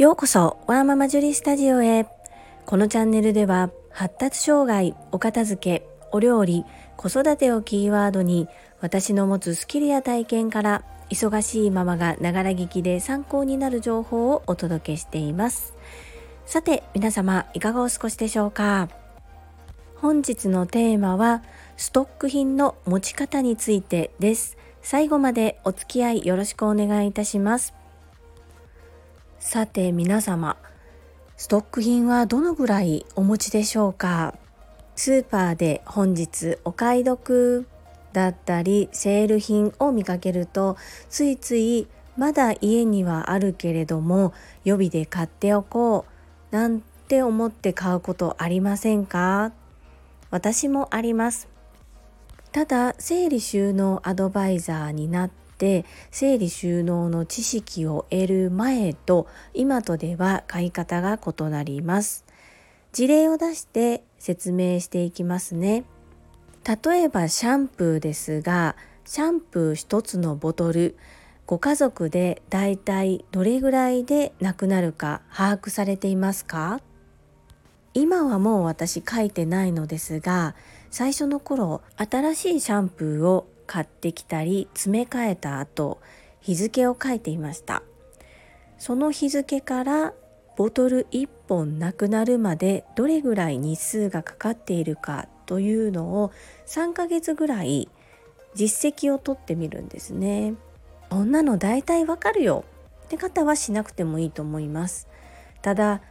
ようこそワーママジュリスタジオへ。このチャンネルでは発達障害お片付けお料理子育てをキーワードに私の持つスキルや体験から忙しいママがながら聞きで参考になる情報をお届けしています。さて皆様いかがお過ごしでしょうか？本日のテーマはストック品の持ち方についてです。最後までお付き合いよろしくお願いいたします。さて皆様ストック品はどのぐらいお持ちでしょうか？スーパーで本日お買い得だったりセール品を見かけるとついついまだ家にはあるけれども予備で買っておこうなんて思って買うことありませんか？私もあります。ただ整理収納アドバイザーになって整理収納の知識を得る前と今とでは買い方が異なります。事例を出して説明していきますね。例えばシャンプーですがシャンプー1つのボトルご家族でだいたいどれぐらいでなくなるか把握されていますか？今はもう私書いてないのですが最初の頃新しいシャンプーを買ってきたり詰め替えた後日付を書いていました。その日付からボトル1本なくなるまでどれぐらい日数がかかっているかというのを3ヶ月ぐらい実績を取ってみるんですね。こんなの大体わかるよ。って方はしなくてもいいと思います。ただ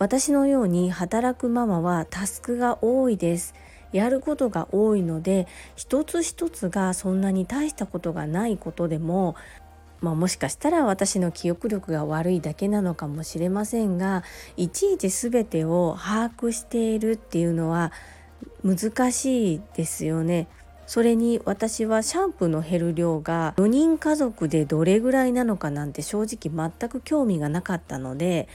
私のように働くママはタスクが多いです。やることが多いので一つ一つがそんなに大したことがないことでもまあ、もしかしたら私の記憶力が悪いだけなのかもしれませんがいちいち全てを把握しているっていうのは難しいですよね。それに私はシャンプーの減る量が4人家族でどれぐらいなのかなんて正直全く興味がなかったので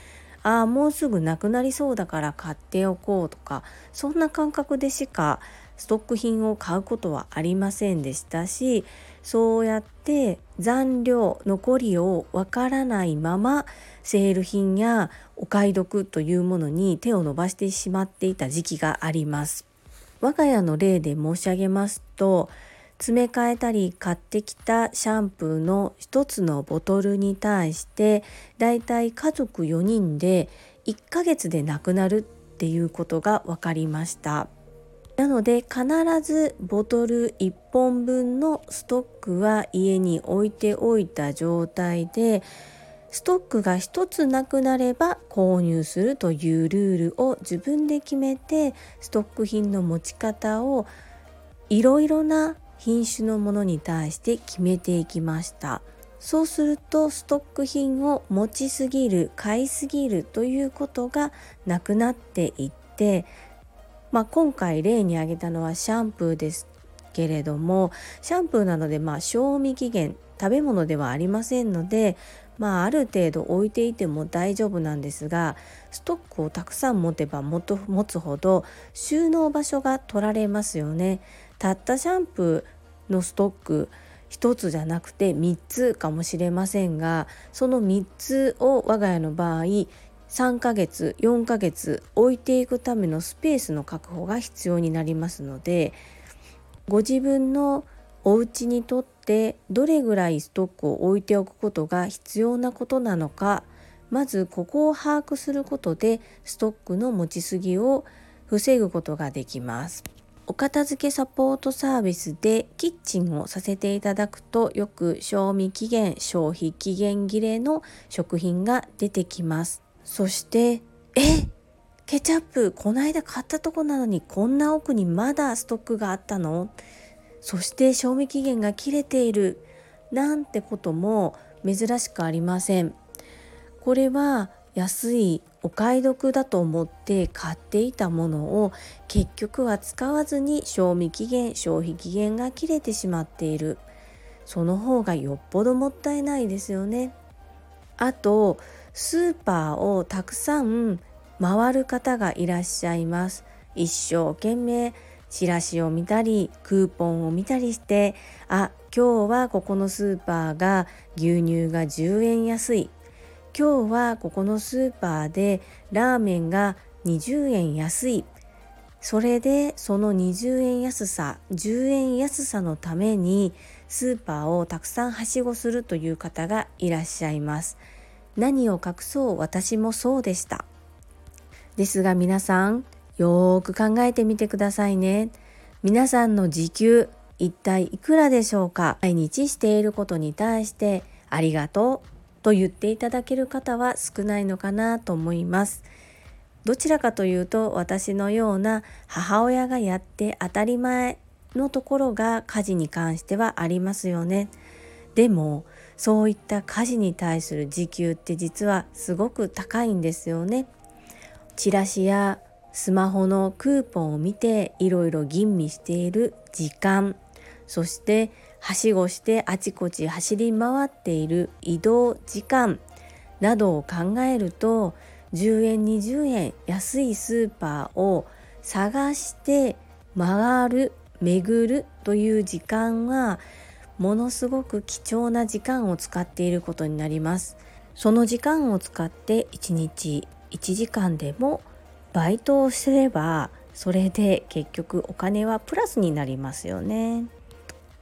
ああもうすぐなくなりそうだから買っておこうとかそんな感覚でしかストック品を買うことはありませんでしたしそうやって残量残りをわからないままセール品やお買い得というものに手を伸ばしてしまっていた時期があります。我が家の例で申し上げますと詰め替えたり買ってきたシャンプーの1つのボトルに対してだいたい家族4人で1ヶ月でなくなるっていうことが分かりました。なので必ずボトル1本分のストックは家に置いておいた状態でストックが1つなくなれば購入するというルールを自分で決めてストック品の持ち方をいろいろな品種のものに対して決めていきましたそうするとストック品を持ちすぎる買いすぎるということがなくなっていって、まあ、今回例に挙げたのはシャンプーですけれどもシャンプーなのでまあ賞味期限食べ物ではありませんのでまあある程度置いていても大丈夫なんですがストックをたくさん持てば持つほど収納場所が取られますよね。たったシャンプーのストック1つじゃなくて3つかもしれませんがその3つを我が家の場合3ヶ月4ヶ月置いていくためのスペースの確保が必要になりますのでご自分のお家にとってどれぐらいストックを置いておくことが必要なことなのかまずここを把握することでストックの持ちすぎを防ぐことができます。お片付けサポートサービスでキッチンをさせていただくとよく賞味期限消費期限切れの食品が出てきます。そしてえケチャップこないだ買ったとこなのにこんな奥にまだストックがあったの？そして賞味期限が切れている。なんてことも珍しくありません。これは安いお買い得だと思って買っていたものを結局は使わずに賞味期限消費期限が切れてしまっている。その方がよっぽどもったいないですよね。あとスーパーをたくさん回る方がいらっしゃいます。一生懸命チラシを見たりクーポンを見たりしてあ今日はここのスーパーが牛乳が10円安い。今日はここのスーパーでラーメンが20円安い。それでその20円安さ10円安さのためにスーパーをたくさんはしごするという方がいらっしゃいます。何を隠そう私もそうでした。ですが皆さんよーく考えてみてくださいね。皆さんの時給一体いくらでしょうか？毎日していることに対してありがとう。と言っていただける方は少ないのかなと思います。どちらかというと私のような母親がやって当たり前のところが家事に関してはありますよね。でもそういった家事に対する時給って実はすごく高いんですよね。チラシやスマホのクーポンを見ていろいろ吟味している時間。そしてはしごしてあちこち走り回っている移動時間などを考えると10円20円安いスーパーを探して回る巡るという時間はものすごく貴重な時間を使っていることになります。その時間を使って1日1時間でもバイトをすればそれで結局お金はプラスになりますよね。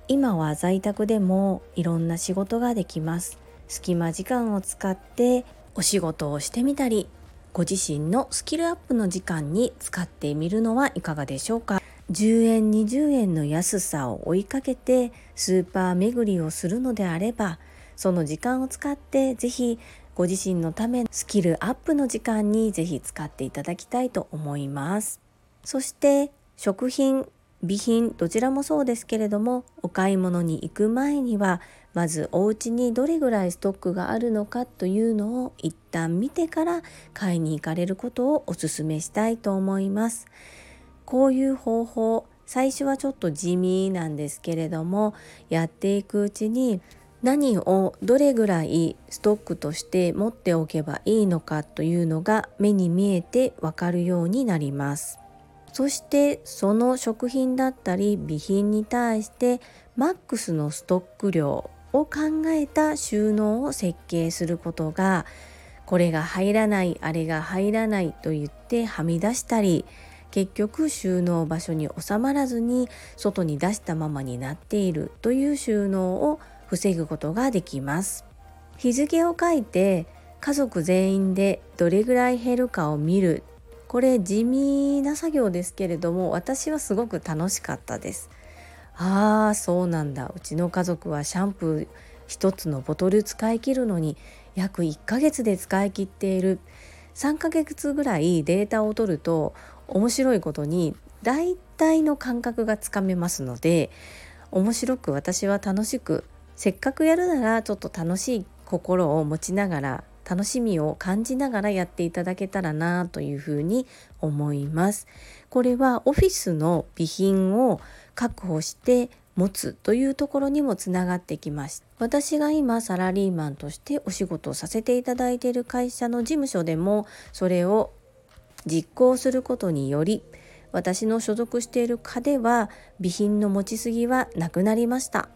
今は在宅でもいろんな仕事ができます。隙間時間を使ってお仕事をしてみたりご自身のスキルアップの時間に使ってみるのはいかがでしょうか。10円20円の安さを追いかけてスーパー巡りをするのであればその時間を使って是非ご自身のためスキルアップの時間に是非使っていただきたいと思います。そして食品備品どちらもそうですけれどもお買い物に行く前にはまずお家にどれぐらいストックがあるのかというのを一旦見てから買いに行かれることをお勧めしたいと思います。こういう方法最初はちょっと地味なんですけれどもやっていくうちに何をどれぐらいストックとして持っておけばいいのかというのが目に見えてわかるようになります。そしてその食品だったり備品に対してマックスのストック量を考えた収納を設計することがこれが入らないあれが入らないと言ってはみ出したり結局収納場所に収まらずに外に出したままになっているという収納を防ぐことができます。日付を書いて家族全員でどれぐらい減るかを見るこれ地味な作業ですけれども私はすごく楽しかったです。ああそうなんだ。うちの家族はシャンプー1つのボトル使い切るのに約1ヶ月で使い切っている。3ヶ月ぐらいデータを取ると面白いことに大体の感覚がつかめますので面白く私は楽しくせっかくやるならちょっと楽しい心を持ちながら楽しみを感じながらやっていただけたらなというふうに思います。これはオフィスの備品を確保して持つというところにもつながってきました私が今サラリーマンとしてお仕事をさせていただいている会社の事務所でもそれを実行することにより私の所属している課では備品の持ちすぎはなくなりました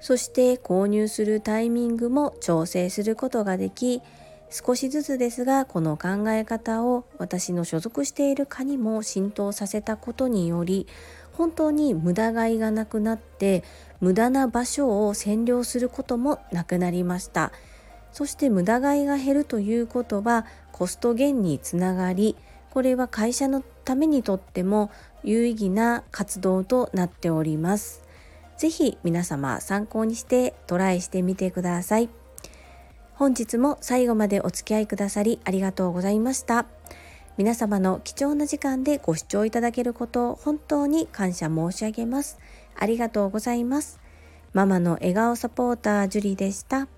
そして購入するタイミングも調整することができ少しずつですがこの考え方を私の所属している課にも浸透させたことにより本当に無駄買いがなくなって無駄な場所を占領することもなくなりました。そして無駄買いが減るということはコスト減につながりこれは会社のためにとっても有意義な活動となっております。ぜひ皆様参考にしてトライしてみてください。本日も最後までお付き合いくださりありがとうございました。皆様の貴重な時間でご視聴いただけることを本当に感謝申し上げます。ありがとうございます。ママの笑顔サポータージュリでした。